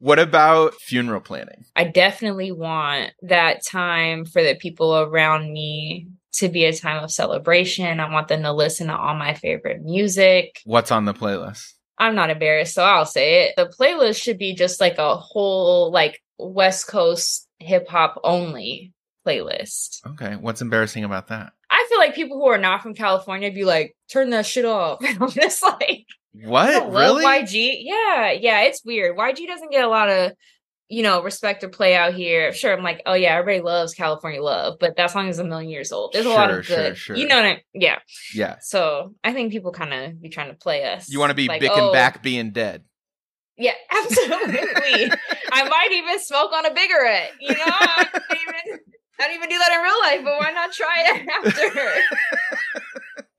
What about funeral planning? I definitely want that time for the people around me to be a time of celebration. I want them to listen to all my favorite music. What's on the playlist? I'm not embarrassed, so I'll say it. The playlist should be just like a whole like West Coast hip hop only playlist. Okay. What's embarrassing about that? I feel like people who are not from California be like, turn that shit off. I'm just like, what? Really? YG. Yeah, yeah, it's weird. YG doesn't get a lot of, you know, respect or play out here. Sure, I'm like, oh yeah, everybody loves California Love, but that song is a million years old. There's a lot of good. sure, sure. You know what I mean? Yeah. Yeah. So I think people kind of be trying to play us. You want to be Like, Bick oh, and back being dead. Yeah, absolutely. I might even smoke on a cigarette. You know, I don't even, I don't even do that in real life, but why not try it after?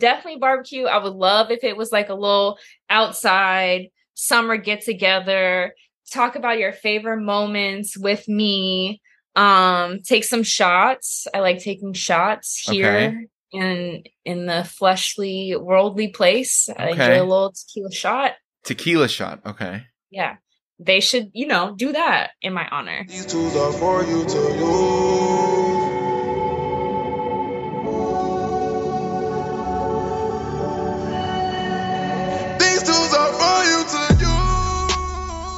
Definitely barbecue. I would love if it was like a little outside summer get together. Talk about your favorite moments with me. Um, take some shots. I like taking shots here in in the fleshly, worldly place. I Okay. enjoy a little tequila shot Tequila shot. Okay. yeah they should you know do that in my honor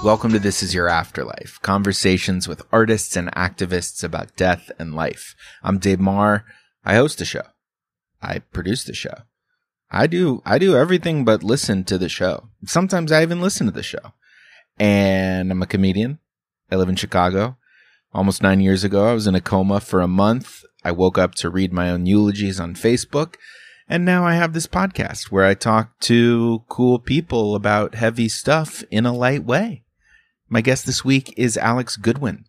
Welcome to This Is Your Afterlife conversations with artists and activists about death and life. I'm Dave Maher. I host the show. I produce the show. I do, I do everything but listen to the show. Sometimes I even listen to the show. And I'm a comedian. I live in Chicago. Almost nine years ago, I was in a coma for a month. I woke up to read my own eulogies on Facebook. And now I have this podcast where I talk to cool people about heavy stuff in a light way. My guest this week is Alyx Goodwin.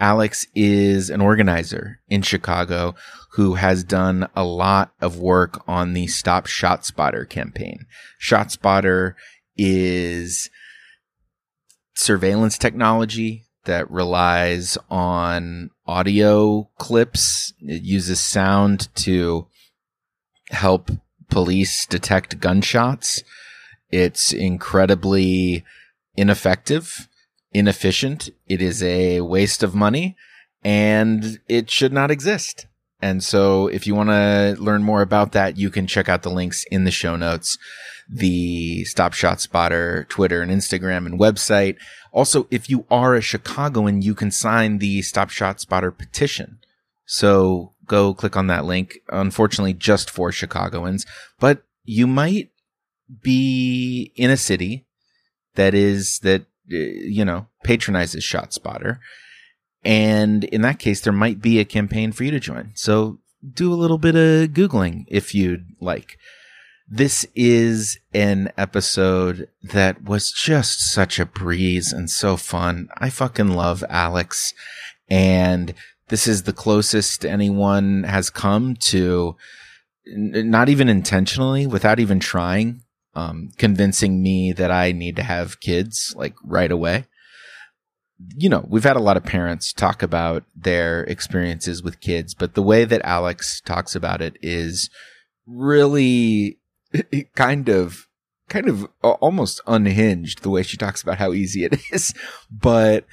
Alyx is an organizer in Chicago who has done a lot of work on the Stop ShotSpotter campaign. ShotSpotter is surveillance technology that relies on audio clips. It uses sound to help police detect gunshots. It's incredibly ineffective, inefficient. It is a waste of money and it should not exist. And so if you want to learn more about that, you can check out the links in the show notes, the Stop ShotSpotter Twitter and Instagram and website. Also, if you are a Chicagoan, you can sign the Stop ShotSpotter petition. So go click on that link. Unfortunately, just for Chicagoans, but you might be in a city that is that Uh, you know patronizes ShotSpotter, and in that case, there might be a campaign for you to join. So do a little bit of googling if you'd like. This is an episode that was just such a breeze and so fun. I fucking love Alyx, and this is the closest anyone has come to not even intentionally without even trying um, convincing me that i need to have kids like right away you know we've had a lot of parents talk about their experiences with kids but the way that alyx talks about it is really kind of kind of almost unhinged the way she talks about how easy it is but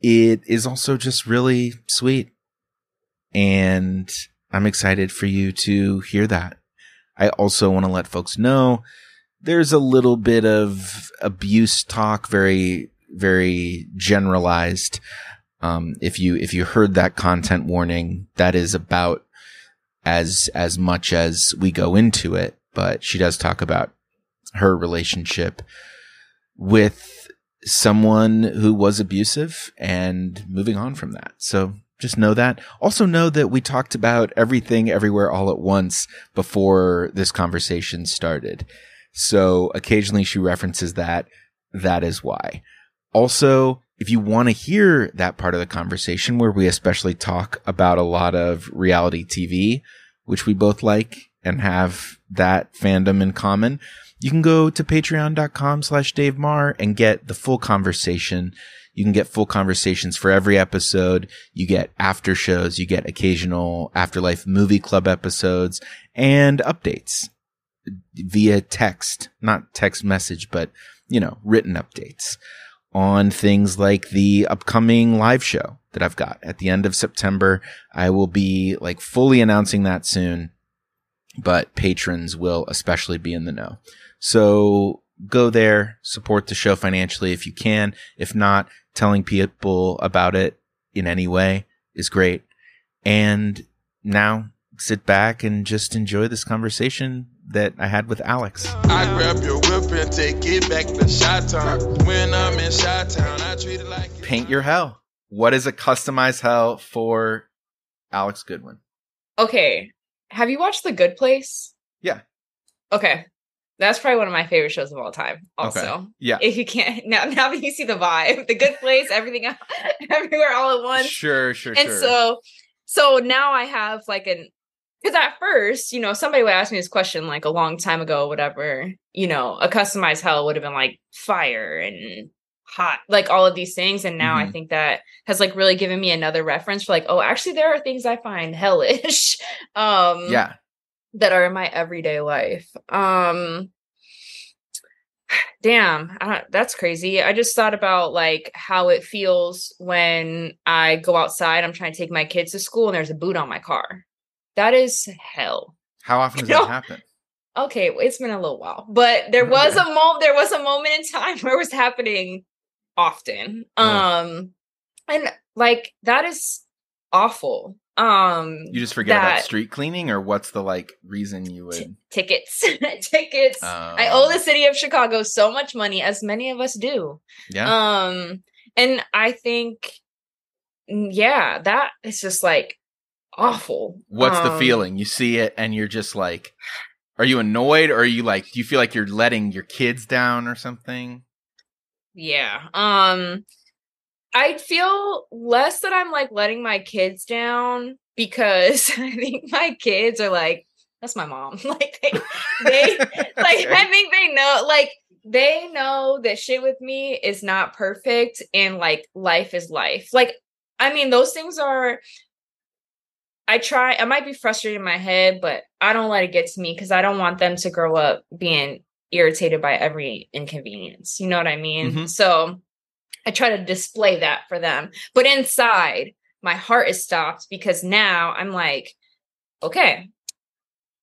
it is also just really sweet. And I'm excited for you to hear that. I also want to let folks know there's a little bit of abuse talk, very, very generalized. Um, if you, if you heard that content warning, that is about as, as much as we go into it. But she does talk about her relationship with someone who was abusive and moving on from that. So just know that. Also know that we talked about everything everywhere all at once before this conversation started. So occasionally she references that. That is why. Also, if you want to hear that part of the conversation where we especially talk about a lot of reality TV, which we both like and have that fandom in common, you can go to patreon.com slash Dave Maher and get the full conversation. You can get full conversations for every episode. You get after shows. You get occasional afterlife movie club episodes and updates via text, not text message, but you know, written updates. on things like the upcoming live show that I've got at the end of September. I will be like fully announcing that soon, but patrons will especially be in the know. So go there, support the show financially if you can. If not, telling people about it in any way is great. And now sit back and just enjoy this conversation that I had with Alyx. I grab your whip and take it back to Shot Town. When I'm in Shot Town, I treat it like Paint your hell. What is a customized hell for Alyx Goodwin? Okay. Have you watched The Good Place? Yeah. Okay. That's probably one of my favorite shows of all time. Also, Okay. Yeah. if you can't now, now that you see the vibe, The Good Place, everything, everywhere, all at once. Sure, sure, sure. and sure. so so now i have like an because at first you know somebody would ask me this question like a long time ago whatever you know a customized hell would have been like fire and hot like all of these things and now i Mhm. think that has like really given me another reference for like oh actually there are things i find hellish um yeah. that are in my everyday life. Um damn, I that's crazy. I just thought about like how it feels when I go outside, I'm trying to take my kids to school and there's a boot on my car. That is hell. How often does No. that happen? Okay, it's been a little while, but there was a moment there was a moment in time where it was happening often. Um and like that is awful. Um You just forget about street cleaning, or what's the like reason you would? T- tickets tickets i owe the city of chicago so much money as many of us do Yeah. um and i think yeah that is just like awful What's the Um, feeling? You see it and you're just like, are you annoyed or are you like, do you feel like you're letting your kids down or something? yeah um i feel less that i'm like letting my kids down because i think my kids are like that's my mom like they they like I think they know like they know that shit with me is not perfect and like life is life. Like I mean those things are I try I might be frustrated in my head, but I don't let it get to me cuz I don't want them to grow up being irritated by every inconvenience. You know what I mean? Mhm. So I try to display that for them. But inside, my heart is stopped because now I'm like okay,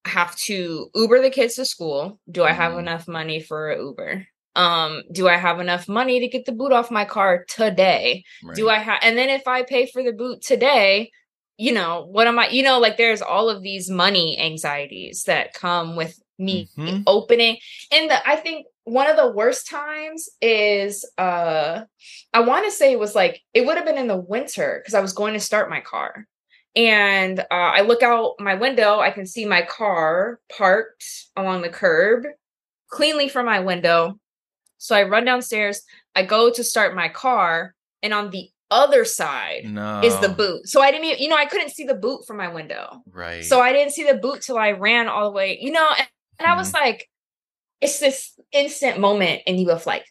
I have to Uber the kids to school. Do I have Mhm. enough money for a Uber? Um, do I have enough money to get the boot off my car today? Do I have and then if I pay for the boot today, you know, what am I, you know, like there's all of these money anxieties that come with me Mhm. opening. And the, I think one of the worst times is uh I want to say it was like it would have been in the winter because I was going to start my car. And uh, I look out my window, I can see my car parked along the curb cleanly from my window. So I run downstairs, I go to start my car, and on the other side no. is the boot. So I didn't even, you know, I couldn't see the boot from my window. Right. So I didn't see the boot till I ran all the way, you know, and, and I was Mm-hmm. like, it's this instant moment in you of like,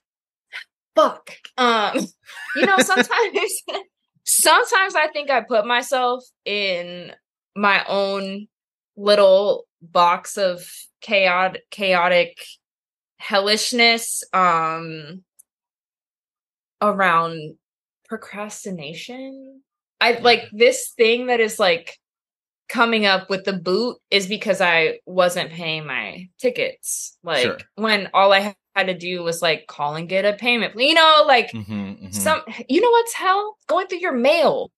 fuck. Um, you know, sometimes sometimes I think I put myself in my own little box of chaotic chaotic hellishness um around procrastination. I like this thing that is like coming up with the boot is because I wasn't paying my tickets. Like Sure. when all I had to do was like call and get a payment. You know, like Mhm, mhm. some you know what's hell? Going through your mail.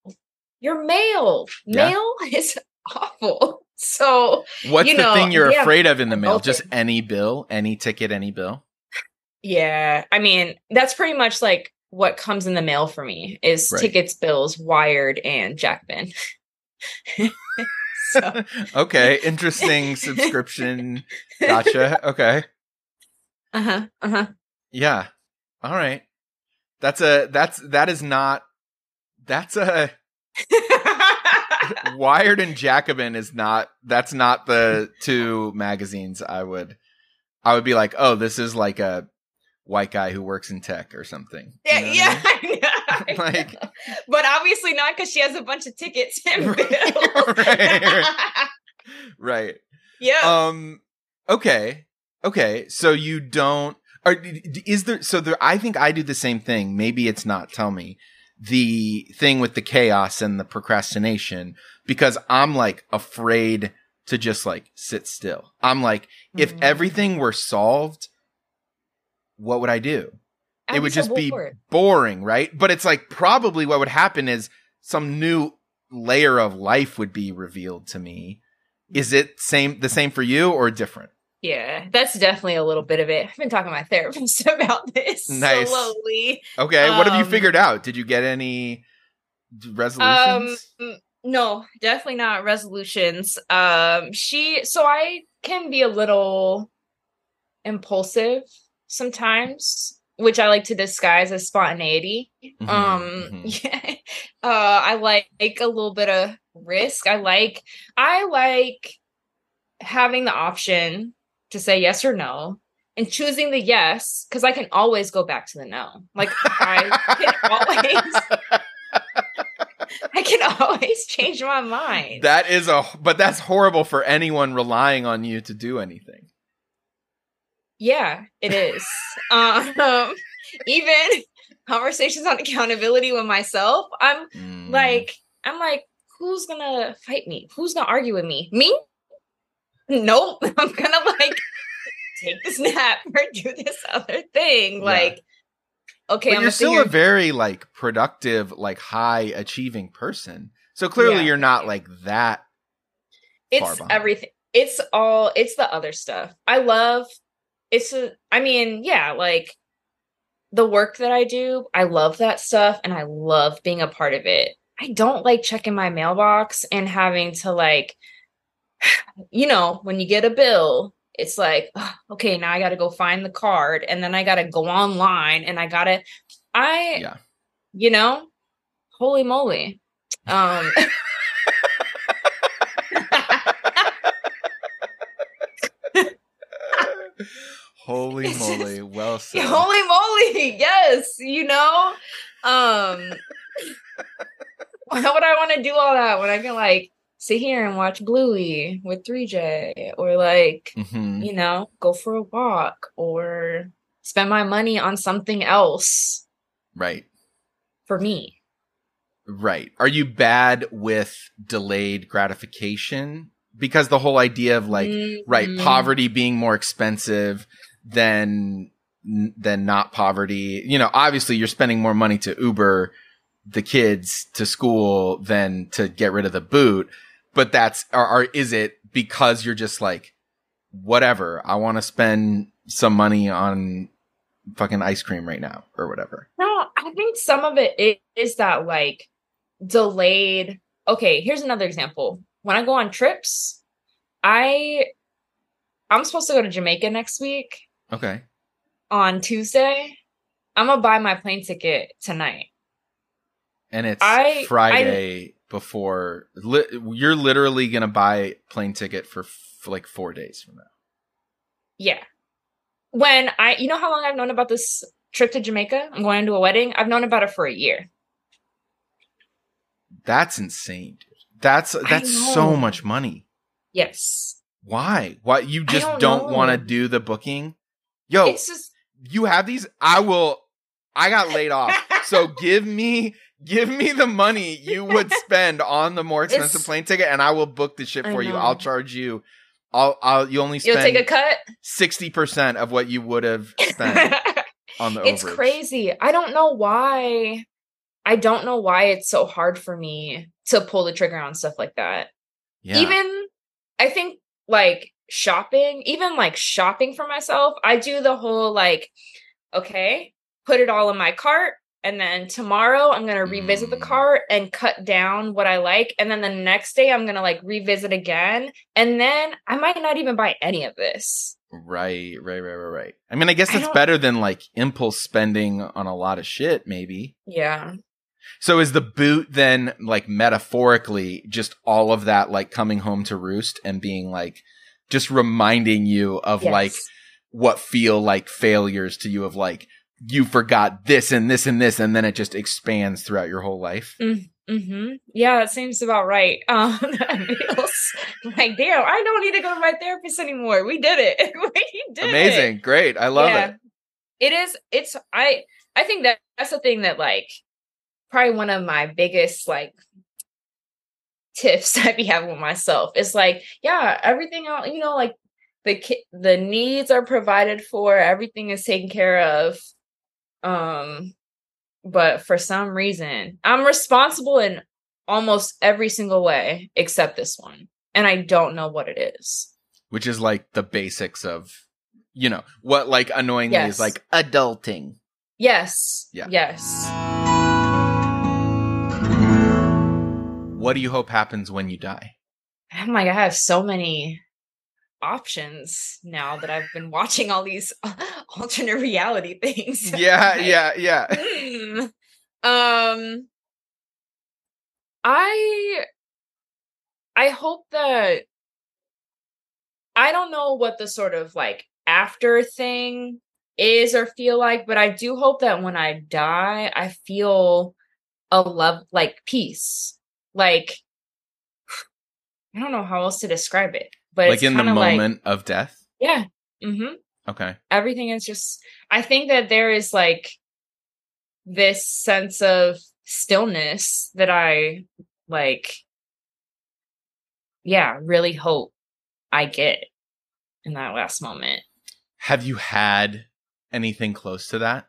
Your mail. Yeah. Mail is awful. So What's the know, thing you're yeah, afraid of in the mail? open- Just any bill, any ticket, any bill. yeah, I mean, that's pretty much like what comes in the mail for me is Right. tickets, bills, wired, and Jacobin. so okay, interesting subscription. Gotcha. Okay. uh-huh. Uh-huh. Yeah. All right. That's a that's that is not that's a Wired and Jacobin is not that's not the two magazines I would I would be like, "Oh, this is like a white guy who works in tech or something." You yeah, know what I yeah, mean? I know, Like- but obviously not because she has a bunch of tickets and Right, bills. right. Right. yeah. Um okay. Okay. So you don't Are, is there so there I think I do the same thing. Maybe it's not, tell me. The thing with the chaos and the procrastination because I'm like afraid to just like sit still. I'm like if Mhm. everything were solved what would I do? I'd it would so just be boring, right? But it's like probably what would happen is some new layer of life would be revealed to me. Is it same the same for you or different? Yeah, that's definitely a little bit of it. I've been talking to my therapist about this Nice. slowly. Okay, what have you Um, figured out? Did you get any resolutions? Um, no, definitely not resolutions. Um, she, so I can be a little impulsive sometimes, which I like to disguise as spontaneity. Mhm, Um, mhm. yeah, uh, I like a little bit of risk. I like, I like having the option to say yes or no. And choosing the yes, because I can always go back to the no. Like I can always I can always change my mind. that is a but that's horrible for anyone relying on you to do anything. Yeah, it is. um, even conversations on accountability with myself, I'm Mm. like, I'm like, who's gonna fight me? Who's gonna argue with me? Me? Nope. I'm gonna like take this nap or do this other thing. Yeah. Like, okay, but I'm you're still here- a very like productive, like high achieving person. So clearly Yeah. you're not like that it's everything it's all it's the other stuff i love it's a i mean yeah like the work that i do i love that stuff and i love being a part of it i don't like checking my mailbox and having to like you know when you get a bill it's like okay now i gotta go find the card and then i gotta go online and i gotta i Yeah. you know holy moly um Holy moly, well said. Holy moly! Yes, you know. Um, why would I want to do all that when I can like sit here and watch Bluey with 3J, or like Mhm. you know go for a walk, or spend my money on something else Right. for me? Right. Are you bad with delayed gratification? Because the whole idea of like, right, Mhm. poverty being more expensive than than not poverty. You know, obviously you're spending more money to Uber the kids to school than to get rid of the boot. But that's or, or is it because you're just like, whatever, I want to spend some money on fucking ice cream right now or whatever. No, I think some of it is is that like delayed. Okay, here's another example. When I go on trips, I I'm supposed to go to Jamaica next week Okay. on Tuesday. I'm gonna buy my plane ticket tonight. and it's I- Friday before li- you're literally gonna buy plane ticket for, f- like four days from now. Yeah. When I you know how long I've known about this trip to Jamaica? I'm going to a wedding. I've known about it for a year. That's insane, dude. That's that's so much money. Yes. Why? Why you just don't don't, want to do the booking? Yo, It's just you have these. I will. I got laid off, so give me give me the money you would spend on the more expensive It's- plane ticket, and I will book the ship for you. I'll charge you. I'll I'll you only you'll take a cut. sixty percent of what you would have spent on the it's crazy. I don't know why. I don't know why it's so hard for me to pull the trigger on stuff like that. Yeah. Even I think like shopping, even like shopping for myself, I do the whole like, okay, put it all in my cart. And then tomorrow I'm gonna revisit the Mm. cart and cut down what I like. And then the next day I'm gonna like revisit again. And then I might not even buy any of this. Right, right, right, right, right. I mean, I guess I that's don't- better than like impulse spending on a lot of shit, maybe. Yeah. So is the boot then like metaphorically just all of that like coming home to roost and being like just reminding you of like what feel like failures to you of like you forgot this and this and this and then it just expands throughout your whole life. Mm-hmm. Yeah, that seems about right. Um, feels like, damn, I don't need to go to my therapist anymore. We did it. we did it. Amazing. Great. I love Yeah. it. it is it's i i think that that's the thing that like probably one of my biggest like tips i be having with myself It's like yeah everything else you know like the ki- the needs are provided for everything is taken care of um but for some reason i'm responsible in almost every single way except this one and i don't know what it is Which is like the basics of, you know, what like annoyingly Yes. is like adulting. yes Yeah. yes What do you hope happens when you die? I'm like, I have so many options now that I've been watching all these alternate reality things. Yeah, Like, yeah, yeah. hmm. Um, I, I hope that I don't know what the sort of like after thing is or feel like, but I do hope that when I die, I feel a love like peace. Like I don't know how else to describe it, but like it's in the kinda like- moment of death. yeah. Mm-hmm Okay. everything is just i think that there is like this sense of stillness that i like yeah really hope i get in that last moment Have you had anything close to that?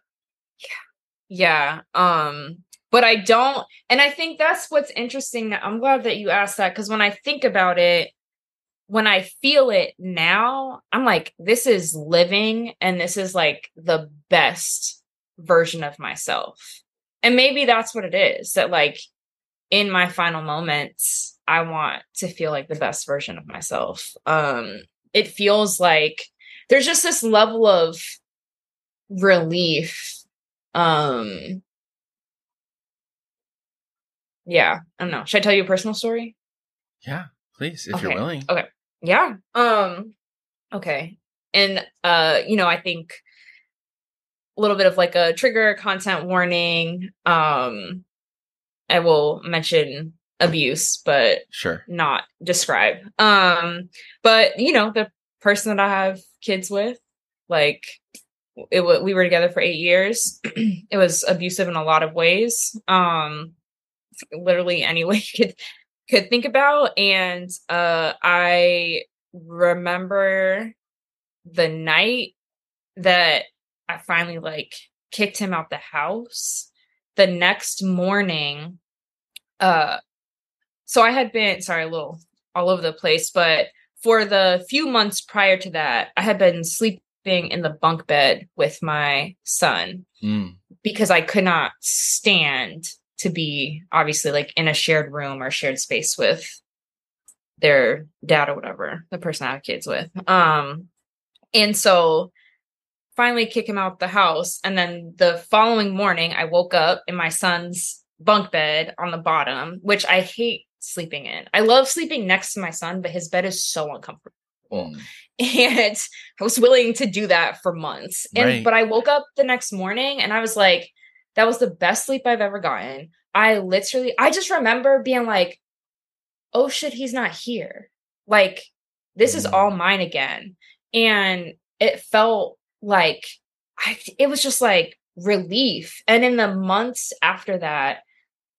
Yeah. Yeah um but i don't and i think that's what's interesting i'm glad that you asked that because when i think about it when i feel it now i'm like this is living and this is like the best version of myself. And maybe that's what it is that like in my final moments i want to feel like the best version of myself. Um it feels like there's just this level of relief um yeah i don't know should i tell you a personal story Yeah, please, if you're willing. okay. yeah um okay and uh you know i think a little bit of like a trigger content warning um i will mention abuse but Sure. not describe um but you know the person that i have kids with like it we were together for eight years it was abusive in a lot of ways um literally any way you could could think about and uh i remember the night that i finally like kicked him out the house the next morning uh so I had been sorry, a little all over the place, but for the few months prior to that, I had been sleeping in the bunk bed with my son Mm. because I could not stand to be obviously like in a shared room or shared space with their dad or whatever, the person I have kids with. Um and so finally kick him out the house and then the following morning I woke up in my son's bunk bed on the bottom, which I hate sleeping in. I love sleeping next to my son, but his bed is so uncomfortable. And I was willing to do that for months. And Right. but I woke up the next morning and I was like, that was the best sleep I've ever gotten. I literally I just remember being like, oh shit, he's not here. Like, this is Mm. all mine again. And it felt like I it was just like relief. And in the months after that,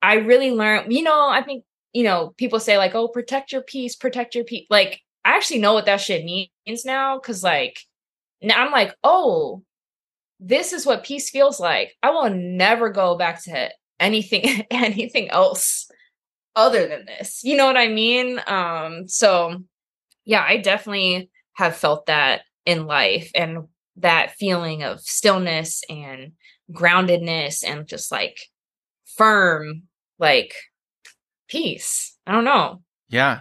I really learned, you know, I think, you know, people say like, oh, protect your peace, protect your peace. Like, I actually know what that shit means now. Cause like now I'm like, oh, this is what peace feels like. I will never go back to anything, anything else other than this. You know what I mean? Um, so yeah, I definitely have felt that in life and that feeling of stillness and groundedness and just like firm, like peace. I don't know. Yeah.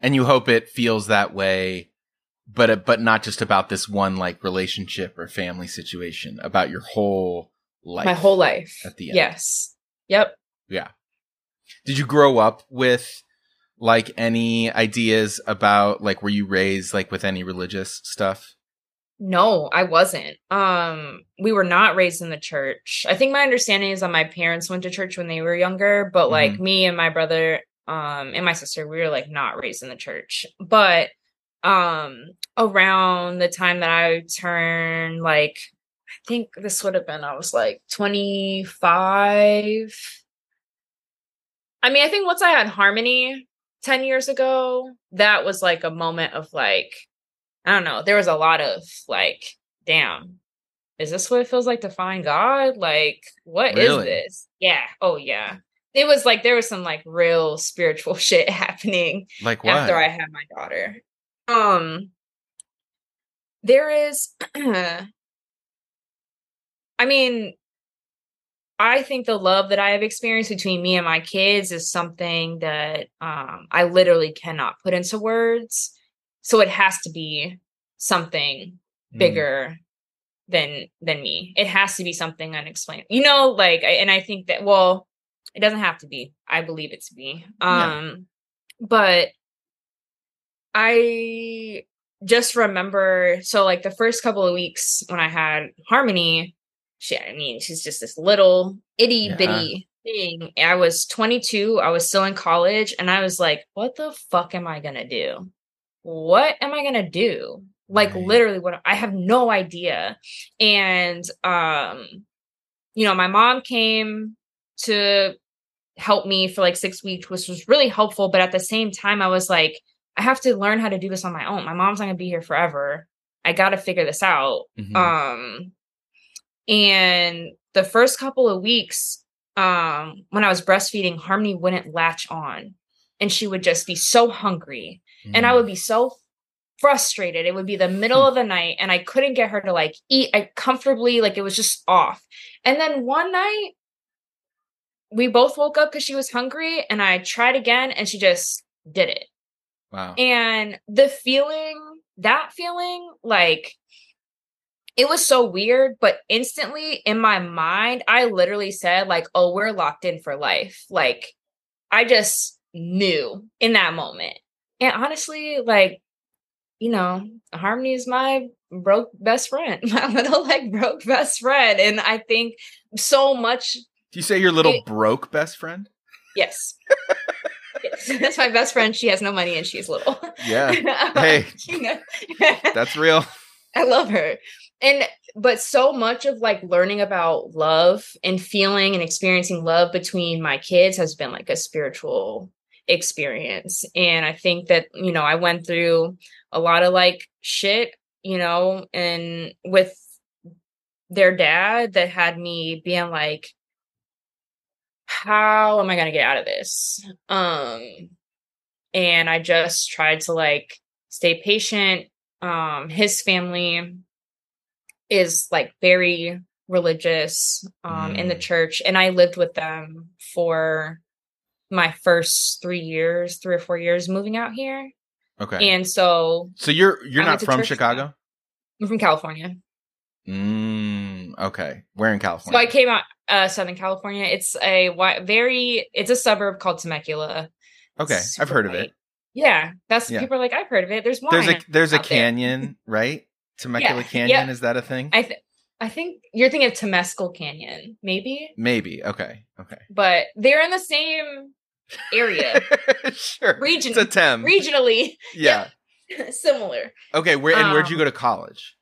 And you hope it feels that way, but but not just about this one like relationship or family situation, about your whole life. My whole life. at the end. Yes. Yep. Yeah. Did you grow up with like any ideas about like were you raised like with any religious stuff? No, I wasn't. Um, we were not raised in the church. I think my understanding is that my parents went to church when they were younger, but like me and my brother, um, and my sister, we were like not raised in the church. But um around the time that I turned like I think this would have been I was like 25. I mean, I think once I had Harmony 10 years ago, that was like a moment of like I don't know, there was a lot of like damn. Is this what it feels like to find God? Like what is Really? this? Yeah. Oh yeah. It was like there was some like real spiritual shit happening Like what? after I had my daughter. Um there is I mean I think the love that I have experienced between me and my kids is something that um I literally cannot put into words. So it has to be something Mm. bigger than than me. It has to be something unexplained. You know, like I- and I think that well, it doesn't have to be. I believe it to be. Um but I just remember so like the first couple of weeks when I had Harmony, she I mean, she's just this little itty Yeah. bitty thing. I was 22, I was still in college, and I was like, what the fuck am I gonna do? What am I gonna do? Like Right. literally what I have no idea. And um, you know, my mom came to help me for like six weeks, which was really helpful. But at the same time, I was like, I have to learn how to do this on my own. My mom's not gonna be here forever. I gotta figure this out. Mhm. Um, and the first couple of weeks, um, when I was breastfeeding, Harmony wouldn't latch on, and she would just be so hungry, and I Mm. would be so frustrated. It would be the middle Hmm. of the night, and I couldn't get her to like eat I, comfortably. Like it was just off. And then one night, we both woke up because she was hungry, and I tried again, and she just did it. Wow. And the feeling, that feeling, like it was so weird, but instantly in my mind, I literally said, like, oh, we're locked in for life. Like, I just knew in that moment. And honestly, like, you know, Harmony is my broke best friend, my little like broke best friend. And I think so much, Do you say your little it- broke best friend? yes. That's my best friend. She has no money and she's little. Yeah. Uh, hey. That's real. I love her. And but so much of like learning about love and feeling and experiencing love between my kids has been like a spiritual experience. And I think that, you know, I went through a lot of like shit, you know, and with their dad that had me being like how am I going to get out of this? Um and I just tried to like stay patient um his family is like very religious um in the Mm. church and i lived with them for my first three years three or four years moving out here Okay. and so so you're you're I not from Chicago? i'm from california Mm, okay. Where in California? so i came out uh southern california it's a wi- very it's a suburb called temecula okay, I've heard of it. yeah that's Yeah. people are like i've heard of it there's wine There's a there's a out there. canyon, right? Temecula Yeah, Canyon yeah. is that a thing? i th- i think you're thinking of temescal canyon maybe Maybe. Okay. Okay. but they're in the same area sure. Region- It's a Tem. regionally yeah. similar Okay. Where and where'd you Um, go to college?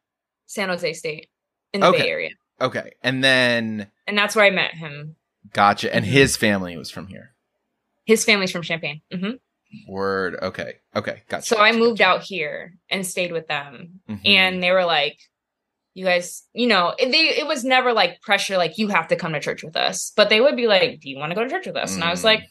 san jose state in the Okay. bay area Okay. And then and that's where i met him gotcha. And Mhm. his family was from here. his family's from Champaign hmm Word. Okay. Okay. Gotcha. so i moved out here and stayed with them Mhm. and they were like you guys you know it- they it was never like pressure like you have to come to church with us but they would be like do you want to go to church with us and i was Mm. like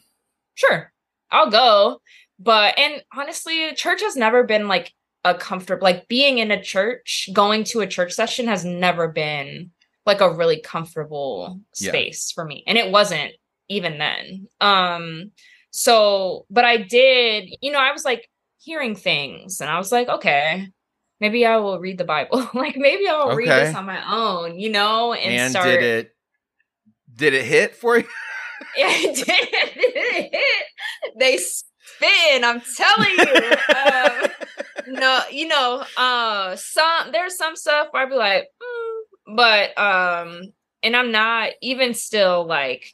sure i'll go but and honestly church has never been like a comfortable like being in a church going to a church session has never been like a really comfortable Yeah. space for me and it wasn't even then um so but i did you know i was like hearing things and i was like okay maybe i will read the bible like maybe i'll read this on my own you know and, and start did it did it hit for you? Yeah, it did. they spin. I'm telling you. um, no, you know, uh, some there's some stuff where I'd be like, mm, but um, and I'm not even still like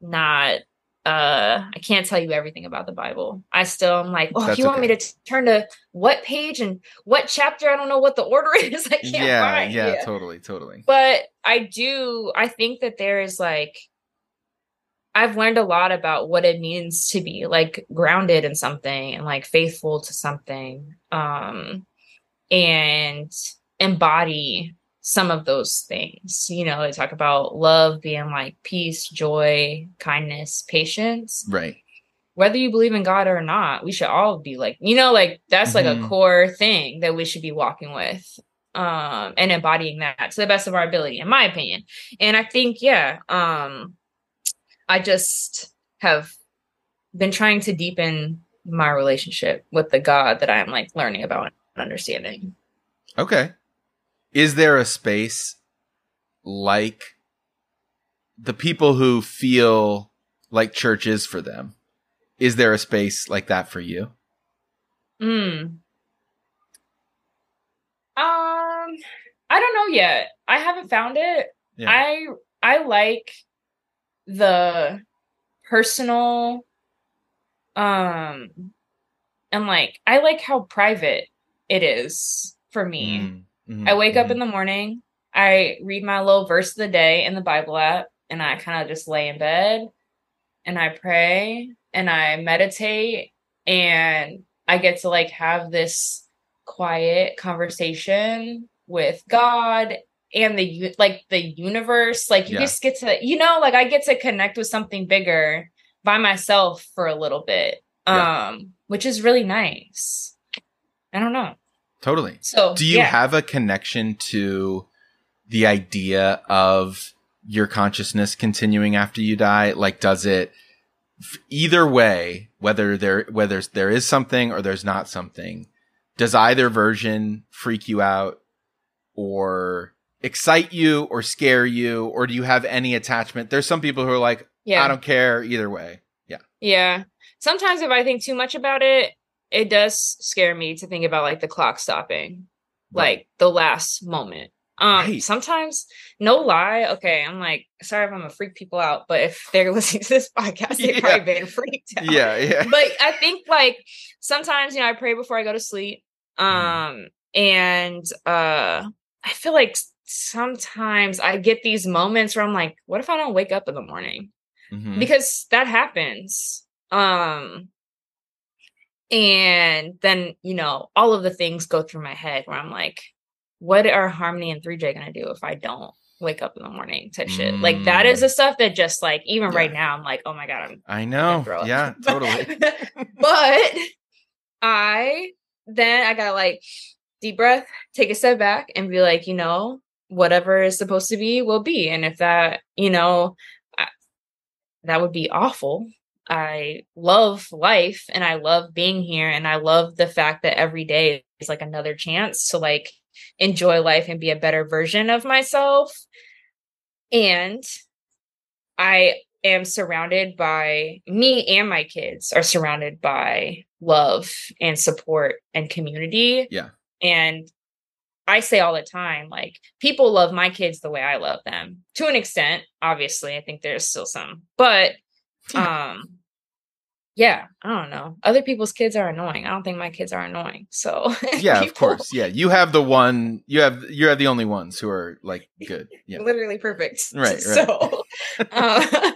not uh I can't tell you everything about the Bible. I still am like, oh, That's you want me to t- turn to what page and what chapter? I don't know what the order is. I can't Yeah, find. yeah, totally, totally. But I do I think that there is like I've learned a lot about what it means to be like grounded in something and like faithful to something. Um and embody some of those things. You know, they talk about love being like peace, joy, kindness, patience. Right. Whether you believe in God or not, we should all be like, you know, like that's like a Mhm. core thing that we should be walking with um and embodying that to the best of our ability in my opinion. And I think yeah, um I just have been trying to deepen my relationship with the God that I'm like learning about and understanding. Okay. Is there a space like the people who feel like church is for them? Is there a space like that for you? Mm. Um, I don't know yet. I haven't found it. Yeah. I I like the personal um and like I like how private it is for me. Mm, mhm, I wake up mhm. in the morning, I read my little verse of the day in the Bible app, and I kind of just lay in bed and I pray and I meditate and I get to like have this quiet conversation with God and the like the universe like you Yeah. just get to you know like I get to connect with something bigger by myself for a little bit Yeah. um which is really nice. I don't know. Totally. So Do you yeah. have a connection to the idea of your consciousness continuing after you die? Like, does it either way, whether there, whether there is something or there's not something, does either version freak you out or excite you or scare you? Or do you have any attachment? There's some people who are like, yeah. I don't care either way. Yeah. Yeah. Sometimes if I think too much about it, it does scare me to think about like the clock stopping, like the last moment. Um Right. sometimes no lie, okay, I'm like, sorry if I'm gonna freak people out, but if they're listening to this podcast, they've Yeah. probably been freaked out. Yeah. Yeah. But I think like sometimes, you know, I pray before I go to sleep. Um and uh I feel like sometimes I get these moments where I'm like, what if I don't wake up in the morning? Mhm. because that happens um and then you know all of the things go through my head where i'm like what are harmony and 3j gonna do if i don't wake up in the morning type shit like that is Mm. the stuff that just like even right now i'm like oh my god i'm I know. Yeah, totally. but i then i gotta like deep breath take a step back and be like you know whatever is supposed to be will be and if that you know I, that would be awful i love life and i love being here and i love the fact that every day is like another chance to like enjoy life and be a better version of myself and i am surrounded by me and my kids are surrounded by love and support and community Yeah. and I say all the time, like people love my kids the way I love them to an extent. Obviously, I think there's still some, but um, yeah, I don't know. Other people's kids are annoying. I don't think my kids are annoying. So yeah, of course. Yeah, you have the one. You have you have the only ones who are like good. Yeah, literally perfect. Right, right. So, uh,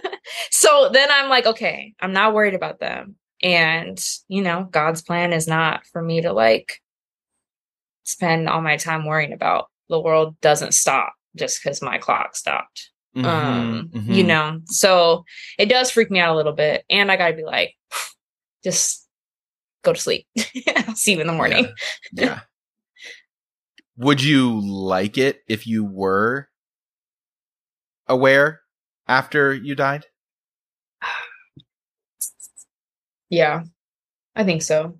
so then I'm like, okay, I'm not worried about them. And, you know, God's plan is not for me to like spend all my time worrying about the world doesn't stop just because my clock stopped. Mhm, Um, you mhm. know, so it does freak me out a little bit. And I gotta be like, just go to sleep. I'll see you in the morning. Yeah. Would you like it if you were aware after you died? Yeah, I think so.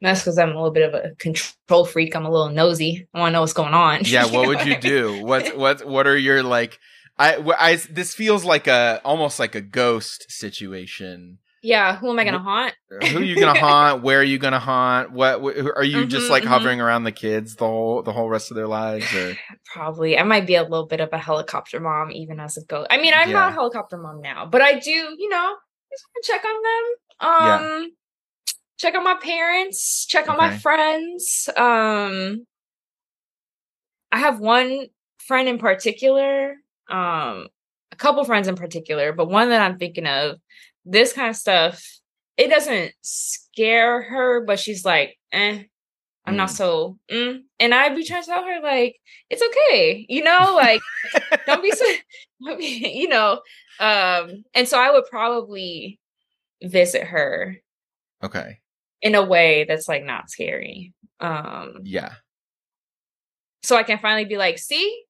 That's because I'm a little bit of a control freak. I'm a little nosy. I want to know what's going on. Yeah. What would you do? What what what are your like? I, I this feels like a almost like a ghost situation. Yeah, who am I gonna haunt? Who are you gonna haunt? Where are you gonna haunt? What wh- are you just Mhm, like mhm. hovering around the kids the whole the whole rest of their lives? Or Probably. I might be a little bit of a helicopter mom, even as a ghost. I mean, I'm not a helicopter mom now, but I do. You know, just check on them. Um, check on my parents, check on my friends. Um, I have one friend in particular, um, a couple friends in particular, but one that I'm thinking of. This kind of stuff, it doesn't scare her, but she's like, eh. I'm not Mm. so, mm. and I'd be trying to tell her like it's okay, you know, like don't be so, don't be- you know, um, and so I would probably visit her Okay. in a way that's like not scary. Um Yeah. so I can finally be like, see,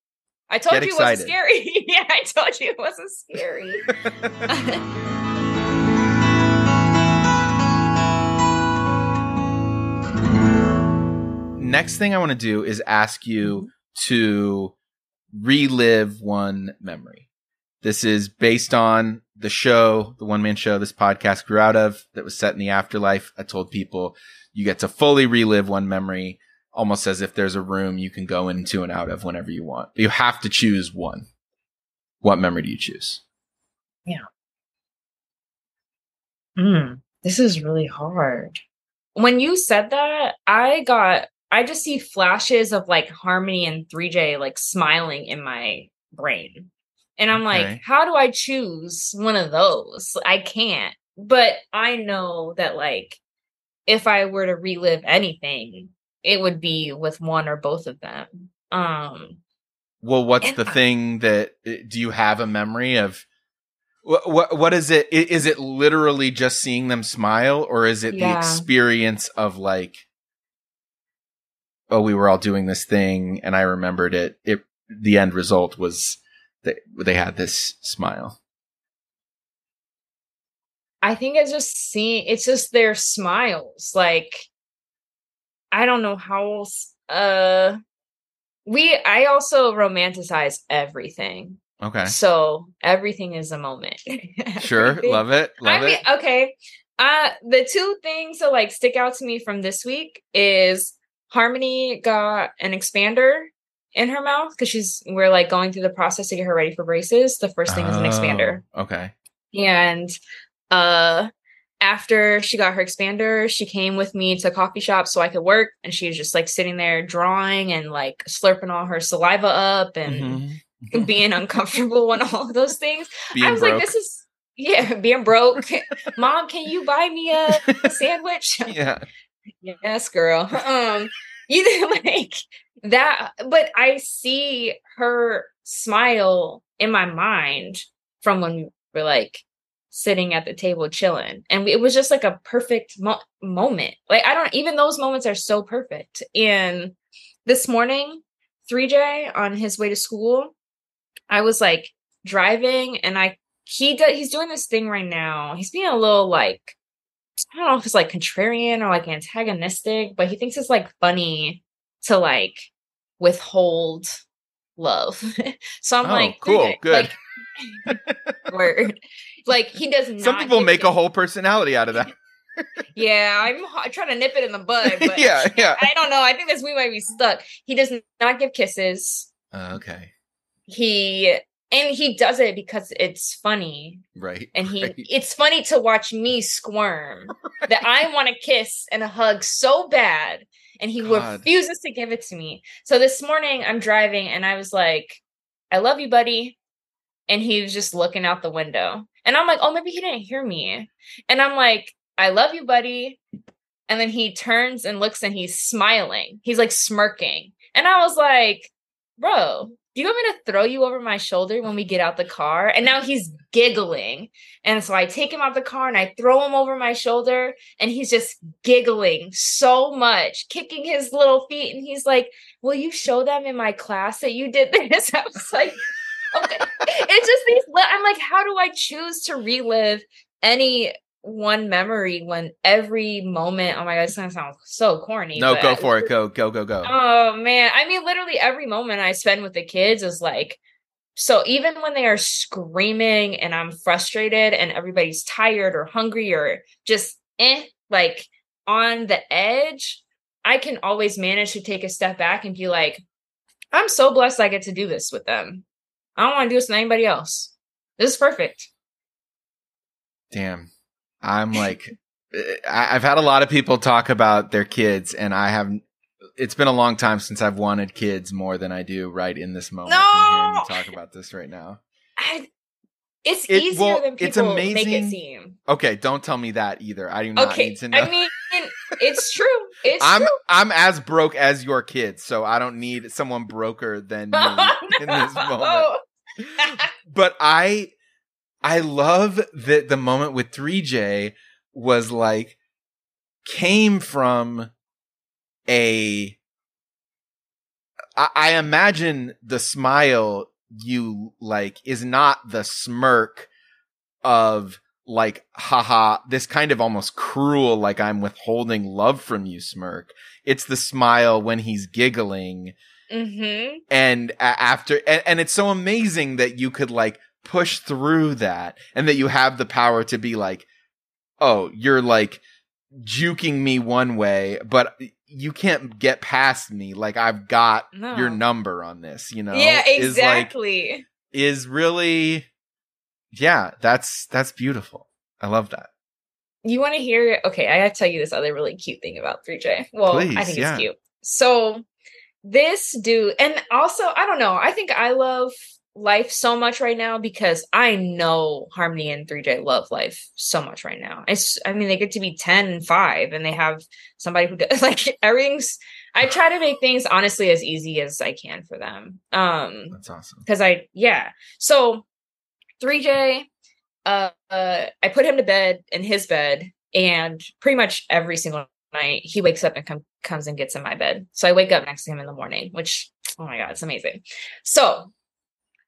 I told Get you it wasn't scary. yeah, I told you it wasn't scary. Next thing I want to do is ask you mm-hmm. to relive one memory. This is based on the show, the one man show this podcast grew out of that was set in the afterlife. I told people you get to fully relive one memory, almost as if there's a room you can go into and out of whenever you want. But you have to choose one. What memory do you choose? Yeah. Mm, this is really hard. When you said that, I got I just see flashes of like Harmony and 3J like smiling in my brain. And I'm Okay. like, how do I choose one of those? I can't. But I know that like if I were to relive anything, it would be with one or both of them. Um Well, what's the Yeah. thing that do you have a memory of? What what what is it? Is it literally just seeing them smile, or is it the experience of like, oh, we were all doing this thing, and I remembered it. It the end result was that they had this smile. I think it's just seeing it's just their smiles. Like I don't know how else uh we I also romanticize everything. Okay, So everything is a moment. sure, love it, I mean, it. okay. Uh the two things that like stick out to me from this week is Harmony got an expander in her mouth because she's we're like going through the process to get her ready for braces. The first thing is an expander Oh, Okay, and uh after she got her expander she came with me to a coffee shop so i could work and she was just like sitting there drawing and like slurping all her saliva up and Mhm. being uncomfortable and all of those things being i was broke. like this is yeah being broke mom can you buy me a, sandwich yeah, Yes, girl. Um, you like that, but I see her smile in my mind from when we were like sitting at the table chilling, and it was just like a perfect mo- moment. Like I don't even those moments are so perfect. And this morning, 3J on his way to school, I was like driving, and I he does he's doing this thing right now. He's being a little like I don't know if it's like contrarian or like antagonistic, but he thinks it's like funny to like withhold love. so I'm Oh, like, cool, good. Like, word. Like he does not. some people make a whole personality out of that. Yeah, I'm trying to nip it in the bud, but yeah, yeah. I don't know. I think this we might be stuck. He does not give kisses. Uh, okay, He and he does it because it's funny right. and he right. it's funny to watch me squirm that I want to kiss and a hug so bad and he God. refuses to give it to me. So this morning I'm driving and I was like, I love you, buddy. And he was just looking out the window. And I'm like, oh, maybe he didn't hear me. And I'm like, I love you, buddy. And then he turns and looks and he's smiling. He's like smirking. And I was like, bro, do you want me to throw you over my shoulder when we get out the car? And now he's giggling. And so I take him out the car and I throw him over my shoulder and he's just giggling so much, kicking his little feet. And he's like, Will you show them in my class that you did this? I was like, Okay. it's just these, I'm like, how do I choose to relive any one memory when every moment, oh my God, it's gonna sound so corny. No, go for it. Go, go, go, go. Oh man, I mean, literally every moment I spend with the kids is like, so even when they are screaming and I'm frustrated and everybody's tired or hungry or just eh, like on the edge, I can always manage to take a step back and be like, I'm so blessed I get to do this with them. I don't want to do this with anybody else. This is perfect. Damn. I'm like, eh, I- I've had a lot of people talk about their kids, and I have. It's been a long time since I've wanted kids more than I do right in this moment. hearing you talk about this right now. I, it's It- easier well, than it's people make amazing- it seem. Okay, don't tell me that either. I do not Okay, need to know. I mean, it's true. It's I'm true. I'm as broke as your kids, so I don't need someone broker than me in this moment. Oh, But I I love that the moment with 3J was like came from a I, I imagine the smile you like is not the smirk of like haha this kind of almost cruel like i'm withholding love from you smirk it's the smile when he's giggling mm-hmm. and after and, and it's so amazing that you could like push through that and that you have the power to be like oh you're like juking me one way but you can't get past me like i've got No. your number on this you know yeah, is like exactly. is really yeah that's that's beautiful i love that you want to hear? Okay, I gotta tell you this other really cute thing about 3J. Well, I think yeah. it's cute. So this dude, and also I don't know. I think I love life so much right now because I know Harmony and 3J love life so much right now. It's I mean they get to be 10 and 5 and they have somebody who does like everything's I try to make things honestly as easy as I can for them. Um that's awesome because I yeah. So 3J, uh, uh, I put him to bed in his bed, and pretty much every single night he wakes up and come comes and gets in my bed. So I wake up next to him in the morning, which oh my god, it's amazing. So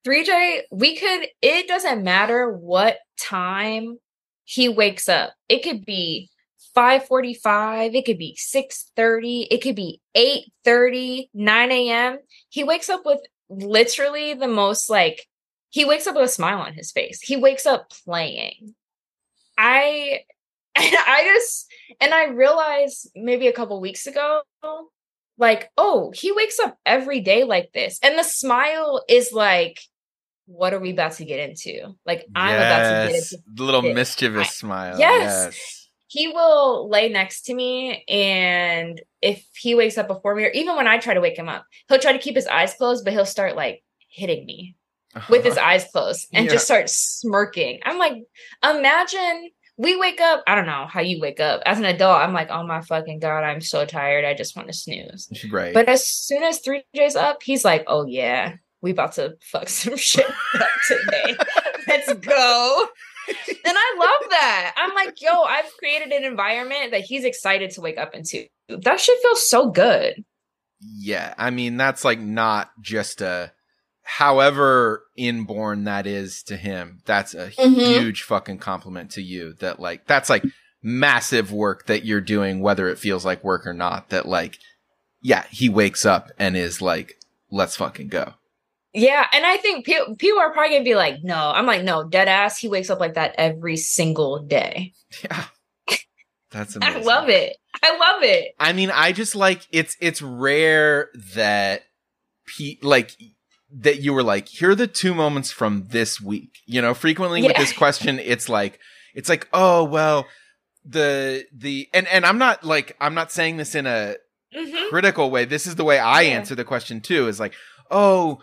3J, we could. It doesn't matter what time he wakes up. It could be 5:45, it could be 6:30, it could be 8:30, 9 a.m. He wakes up with literally the most like he wakes up with a smile on his face. He wakes up playing. I and I just and I realized maybe a couple weeks ago like, oh, he wakes up every day like this. And the smile is like what are we about to get into? Like I'm about to get into the little it. mischievous I- smile Yes. yes. he will lay next to me and if he wakes up before me or even when i try to wake him up he'll try to keep his eyes closed but he'll start like hitting me with his uh-huh. eyes closed and Yeah. just start smirking i'm like imagine we wake up i don't know how you wake up as an adult i'm like oh my fucking god i'm so tired i just want to snooze right but as soon as 3j's up he's like oh yeah we about to fuck some shit up today let's go and I love that. I'm like, yo, I've created an environment that he's excited to wake up into. That shit feels so good. Yeah, I mean that's like not just a however inborn that is to him. That's a Mhm. huge fucking compliment to you that like that's like massive work that you're doing whether it feels like work or not that like yeah, he wakes up and is like let's fucking go. Yeah, and I think pe- people are probably gonna be like, no. I'm like, no, dead ass. He wakes up like that every single day. Yeah. That's amazing. I love it. I love it. I mean, I just like it's it's rare that pe- like that you were like, here are the two moments from this week. You know, frequently with this question, it's like it's like, oh well, the the and and I'm not like I'm not saying this in a Mhm. critical way. This is the way I Yeah. answer the question too. Is like, oh,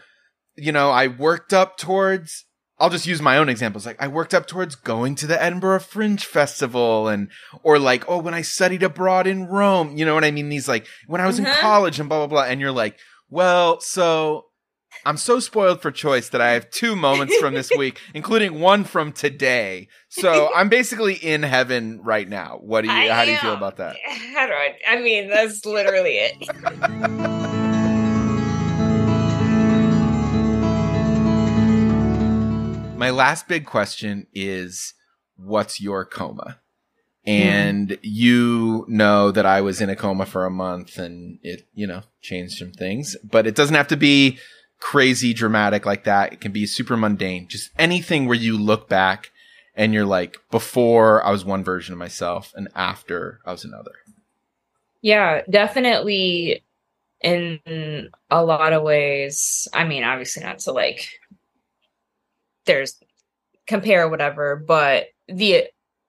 you know, I worked up towards. I'll just use my own examples. Like I worked up towards going to the Edinburgh Fringe Festival, and or like, oh, when I studied abroad in Rome. You know what I mean? These like when I was in Mhm. college and blah blah blah. And you're like, well, so. I'm so spoiled for choice that I have two moments from this week, including one from today. So I'm basically in heaven right now. What do you? I how do you feel about that? How do I? I mean, that's literally it. My last big question is what's your coma? Hmm. And you know that I was in a coma for a month and it, you know, changed some things, but it doesn't have to be crazy dramatic like that. It can be super mundane. Just anything where you look back and you're like, before I was one version of myself and after I was another. Yeah, definitely in a lot of ways. I mean, obviously not to like there's compare whatever, but the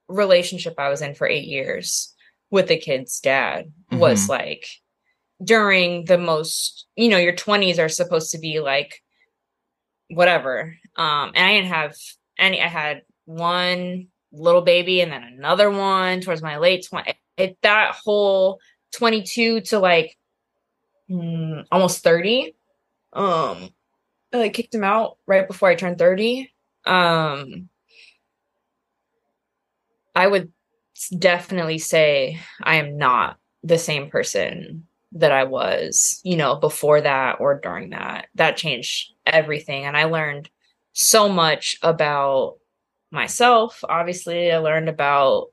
relationship I was in for eight years with the kid's dad was Mhm. like during the most, you know, your 20s are supposed to be like whatever. Um, and I didn't have any, I had one little baby and then another one towards my late 20. It, that whole 22 to like mm, almost 30. Um, I like, kicked him out right before I turned 30. Um, I would definitely say I am not the same person that I was, you know, before that or during that. That changed everything. And I learned so much about myself. Obviously, I learned about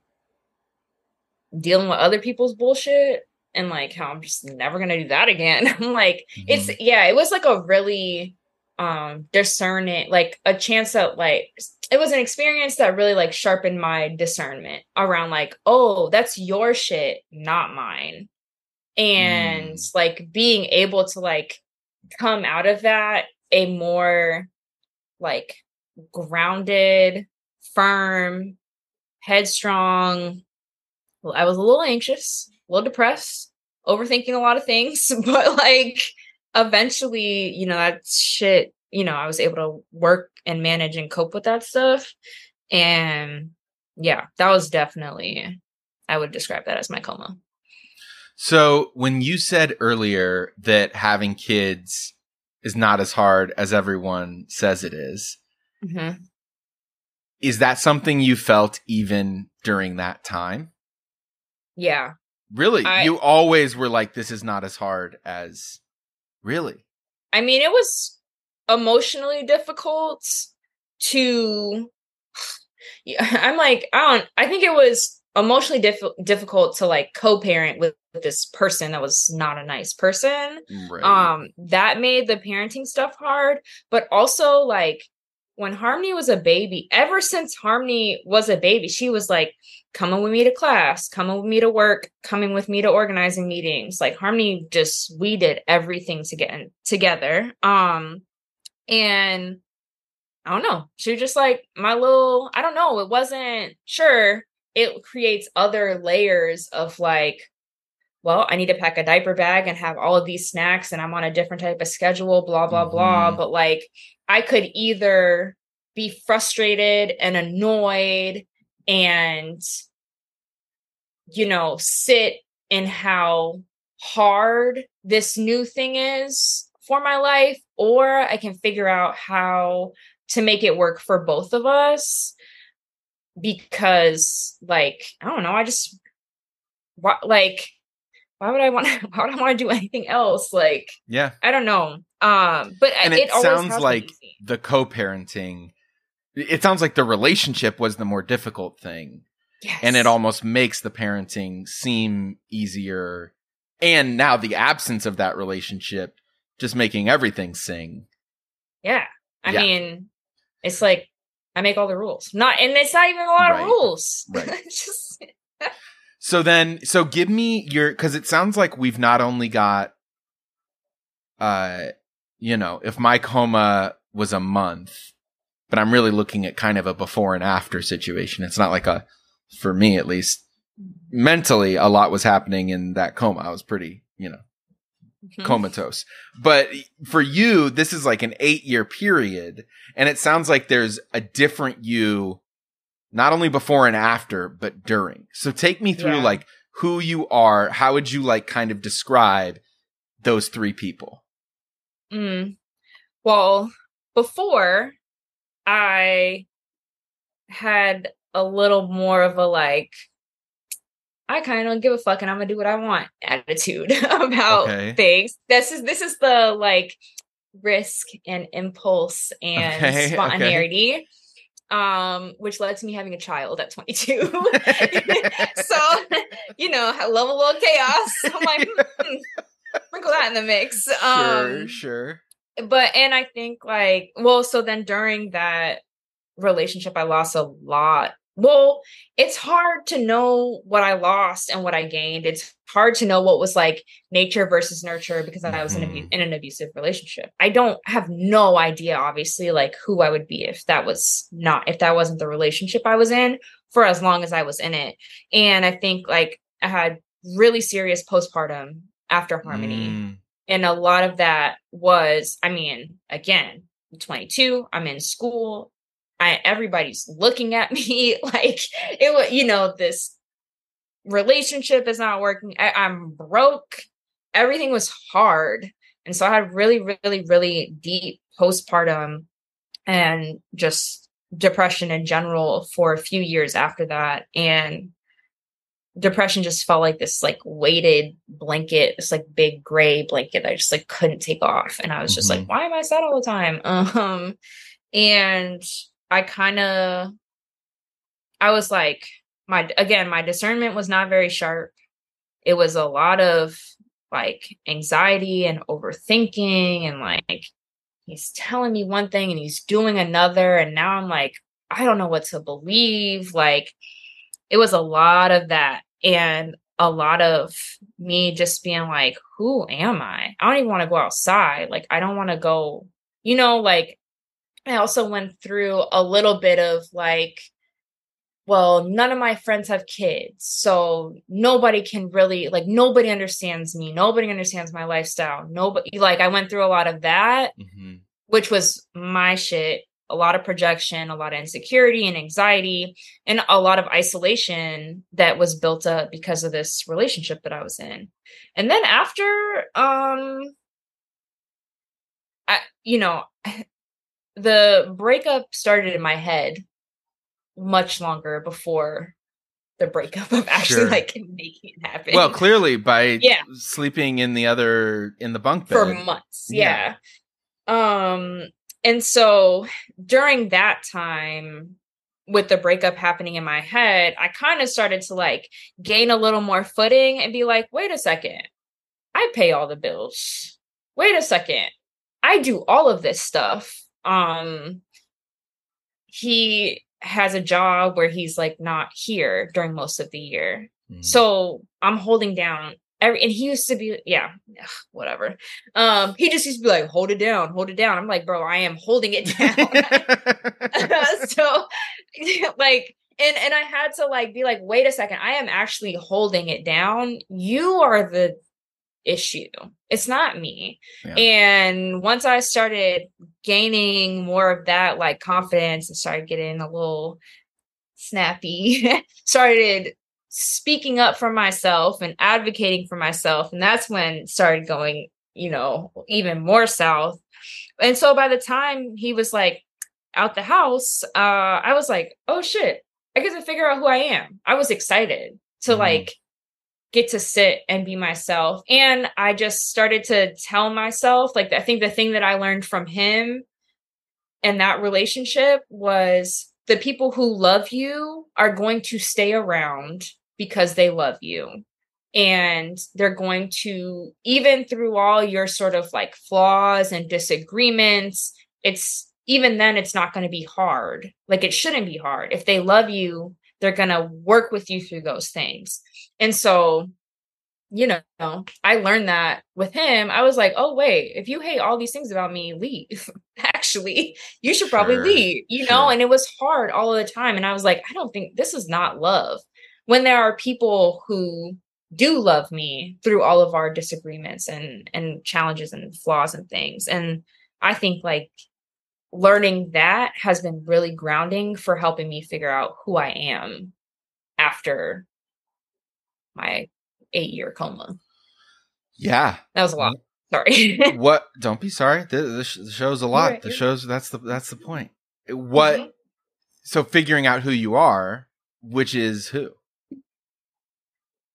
dealing with other people's bullshit and like how I'm just never going to do that again. I'm like, it's yeah it was like a really um discerning like a chance that like it was an experience that really like sharpened my discernment around like oh that's your shit not mine Mm. and like being able to like come out of that a more like grounded firm headstrong well, i was a little anxious a little depressed overthinking a lot of things but like eventually, you know, that shit, you know, I was able to work and manage and cope with that stuff. And yeah, that was definitely, I would describe that as my coma. So when you said earlier that having kids is not as hard as everyone says it is, Mm-hmm. is that something you felt even during that time? Yeah. Really? I- you always were like, this is not as hard as really? I mean, it was emotionally difficult to, I'm like, I don't, I think it was emotionally diff- difficult to like co parent with, with this person that was not a nice person. Right. um that made the parenting stuff hard but also like when harmony was a baby ever since harmony was a baby she was like coming with me to class coming with me to work coming with me to organizing meetings like harmony just we did everything to get together um and i don't know she was just like my little i don't know it wasn't sure it creates other layers of like well, I need to pack a diaper bag and have all of these snacks, and I'm on a different type of schedule, blah, blah, blah. Mhm. But like, I could either be frustrated and annoyed and, you know, sit in how hard this new thing is for my life, or I can figure out how to make it work for both of us because like i don't know i just like why would i want to why would i want to do anything else like yeah. i don't know um but And it, it sounds like. The co-parenting, it sounds like the relationship was the more difficult thing. yes. and it almost makes the parenting seem easier and now the absence of that relationship just making everything sing yeah i Yeah. mean it's like i make all the rules not and it's not even a lot Right. of rules Right. Just so then so give me your because it sounds like we've not only got uh you know if my coma was a month but i'm really looking at kind of a before and after situation it's not like a for me at least mentally a lot was happening in that coma i was pretty you know Mm-hmm. comatose. But for you, this is like an eight year period. And it sounds like there's a different you, not only before and after, but during. So take me through Yeah. like who you are. How would you like kind of describe those three people? Mm. Well, before I had a little more of a like, I kind of don't give a fuck and I'm gonna do what I want attitude about Okay. things. This is this is the like risk and impulse and Okay, okay. Um, which led to me having a child at 22. so, you know, I love a little chaos. I'm like, hmm, sprinkle that in the mix. sure, Um, sure. but and I think like well, so then during that relationship, I lost a lot, well, it's hard to know what I lost and what I gained. It's hard to know what was like nature versus nurture because I was in, abu- Mhm. in an abusive relationship. I don't have no idea, obviously, like who I would be if that was not, if that wasn't the relationship I was in for as long as I was in it. And I think like I had really serious postpartum after Harmony. Mm. And a lot of that was, I mean, again, I'm 22, I'm in school, I everybody's looking at me like it was, you know, this relationship is not working. I, I'm broke. Everything was hard. And so I had really, really, really deep postpartum and just depression in general for a few years after that. And depression just felt like this like weighted blanket, this like big gray blanket that I just like couldn't take off. And I was just Mhm. like, why am I sad all the time? Um and I kind of I was like my again, my discernment was not very sharp. It was a lot of like anxiety and overthinking and like he's telling me one thing and he's doing another and now I'm like I don't know what to believe. Like it was a lot of that and a lot of me just being like, who am I? I don't even want to go outside. Like, I don't want to go, you know, like, I also went through a little bit of like, well, none of my friends have kids. So nobody can really, like, nobody understands me. Nobody understands my lifestyle. Nobody, like, I went through a lot of that Mhm. which was my shit a lot of projection a lot of insecurity and anxiety and a lot of isolation that was built up because of this relationship that i was in and then after um i you know the breakup started in my head much longer before the breakup of actually Sure. like making it happen Well, clearly by Yeah. sleeping in the other in the bunk bed. for months. Yeah. Yeah. Um and so during that time with the breakup happening in my head, I kind of started to like gain a little more footing and be like, "Wait a second. I pay all the bills. Wait a second. I do all of this stuff." Um he has a job where he's like not here during most of the year. Mm. So I'm holding down every and he used to be yeah, whatever. Um he just used to be like, hold it down, hold it down. I'm like, bro, I am holding it down. so like and and I had to like be like, wait a second, I am actually holding it down. You are the issue. It's not me. Yeah. And once I started gaining more of that like confidence and started getting a little snappy, started speaking up for myself and advocating for myself. And that's when started going, you know, even more south. And so by the time he was like out the house, uh, I was like, oh shit, I get to figure out who I am. I was excited to Mhm. like get to sit and be myself. And I just started to tell myself, like, I think the thing that I learned from him and that relationship was the people who love you are going to stay around because they love you. And they're going to, even through all your sort of like flaws and disagreements, it's even then, it's not going to be hard. Like, it shouldn't be hard. If they love you, they're going to work with you through those things. And so, you know, I learned that with him. I was like, oh, wait, if you hate all these things about me, leave. Actually, you should probably Sure, leave, you know? sure. And it was hard all the time. And I was like, I don't think this is not love. When there are people who do love me through all of our disagreements and and challenges and flaws and things. And I think like learning that has been really grounding for helping me figure out who I am after my eight year coma. yeah. That was a lot. Sorry. What? Don't be sorry. The, the, the show's a lot. right, the show's that's the that's the point. What? Mhm. So figuring out who you are, which is who.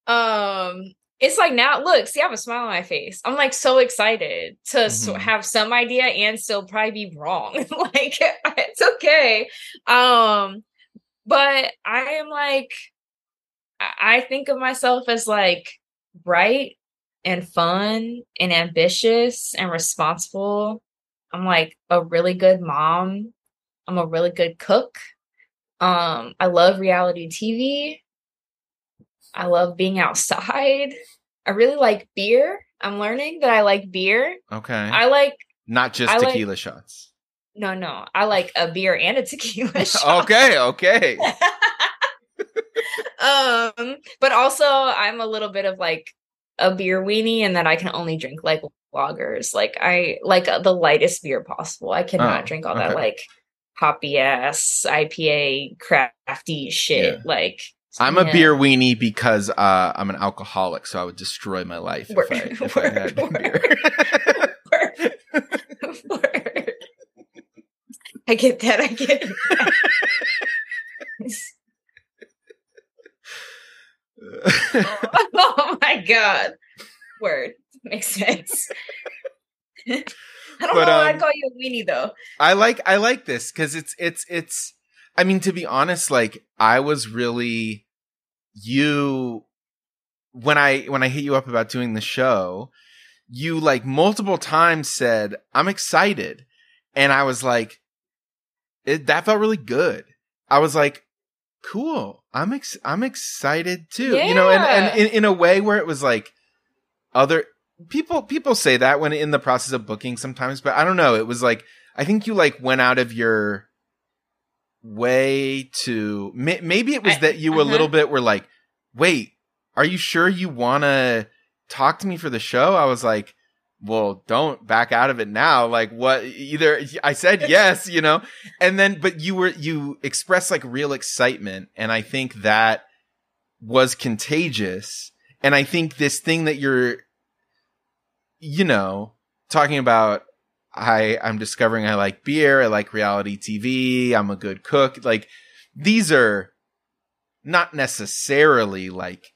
um it's like now look see i have a smile on my face i'm like so excited to s Mhm. have some idea and still probably be wrong like it's okay um but i am like i think of myself as like bright and fun and ambitious and responsible i'm like a really good mom i'm a really good cook Um, I love reality TV. I love being outside. I really like beer. I'm learning that I like beer. Okay. I like Not just I like- tequila shots. no, no. I like a beer and a tequila shot. okay, okay. um, but also I'm a little bit of like a beer weenie, and that I can only drink like lagers. Like I like uh, the lightest beer possible. I cannot Oh, drink all that like hoppy ass IPA crafty shit. Yeah. Like I'm a yeah. beer weenie because uh, I'm an alcoholic, so I would destroy my life if I, if I had word, beer. Word. Word. I get that. I get that. oh my god. Word. Makes sense. I don't But, know why um, I'd call you a weenie though. I like I like this because it's it's it's. I mean, to be honest, like I was really you when I when I hit you up about doing the show. You like multiple times said I'm excited, and I was like, it, that felt really good. I was like, cool. I'm ex- I'm excited too. Yeah. You know, and and in, in a way where it was like other people people say that when in the process of booking sometimes, but I don't know. It was like I think you like went out of your way to maybe it was I- that you a uh-huh. little bit were like, wait, are you sure you want to talk to me for the show? I was like, well, don't back out of it now. Like what either I said yes, you know, and then but you were you expressed like real excitement and I think that was contagious. And I think this thing that you're you know, talking about I I'm discovering I like beer, I like reality TV, I'm a good cook. Like these are not necessarily like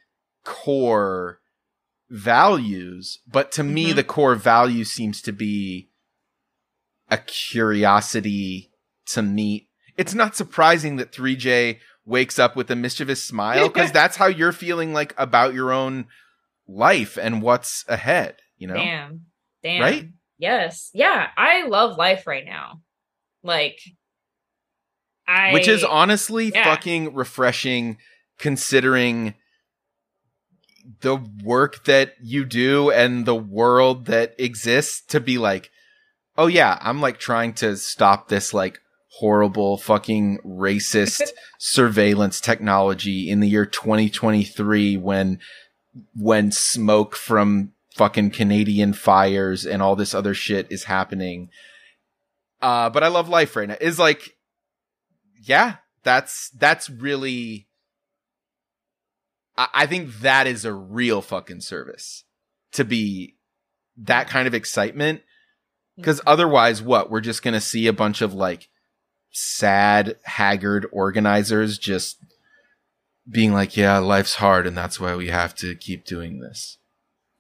core values, but to me Mhm. the core value seems to be a curiosity to meet. It's not surprising that 3J wakes up with a mischievous smile because that's how you're feeling like about your own life and what's ahead, you know? Damn. Damn. Right? Yes. Yeah. I love life right now. Like I Which is honestly yeah. fucking refreshing considering the work that you do and the world that exists to be like, oh yeah, I'm like trying to stop this like horrible fucking racist surveillance technology in the year 2023 when when smoke from fucking Canadian fires and all this other shit is happening. Uh, but I love life right now. Is like, yeah, that's that's really. I, I think that is a real fucking service to be that kind of excitement. Because otherwise, what we're just gonna see a bunch of like sad, haggard organizers just being like, "Yeah, life's hard, and that's why we have to keep doing this."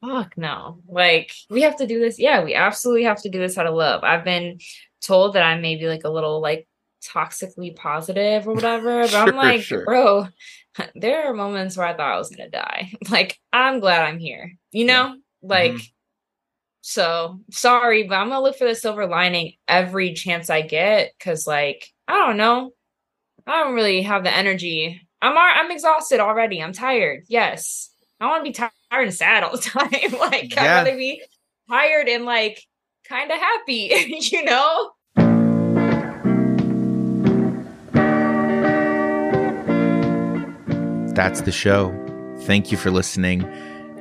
Fuck no. Like we have to do this. Yeah, we absolutely have to do this out of love. I've been told that I may be like a little like toxically positive or whatever, but Sure, I'm like, sure. bro, there are moments where I thought I was gonna die. Like, I'm glad I'm here. You know? Like Mhm. so sorry, but I'm gonna look for the silver lining every chance I get because like, I don't know. I don't really have the energy. I'm I'm exhausted already. I'm tired. Yes. I want to be tired and sad all the time. like Yeah. I'd rather be tired and like kind of happy, you know? That's the show. Thank you for listening.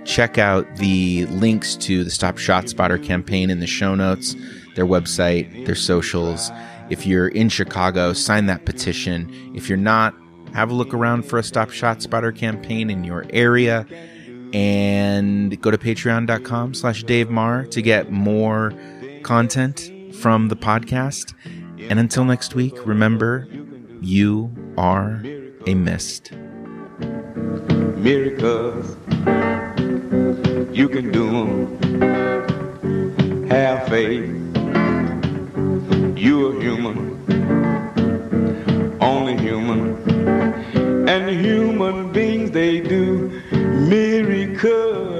Check out the links to the Stop ShotSpotter campaign in the show notes, their website, their socials. If you're in Chicago, sign that petition. If you're not, have a look around for a Stop ShotSpotter campaign in your area and go to patreon.com slash Dave Maher to get more content from the podcast. And until next week, remember, you are a mist. Miracles, you can do them. Have faith. You're human, only human. And human beings, they do miracles.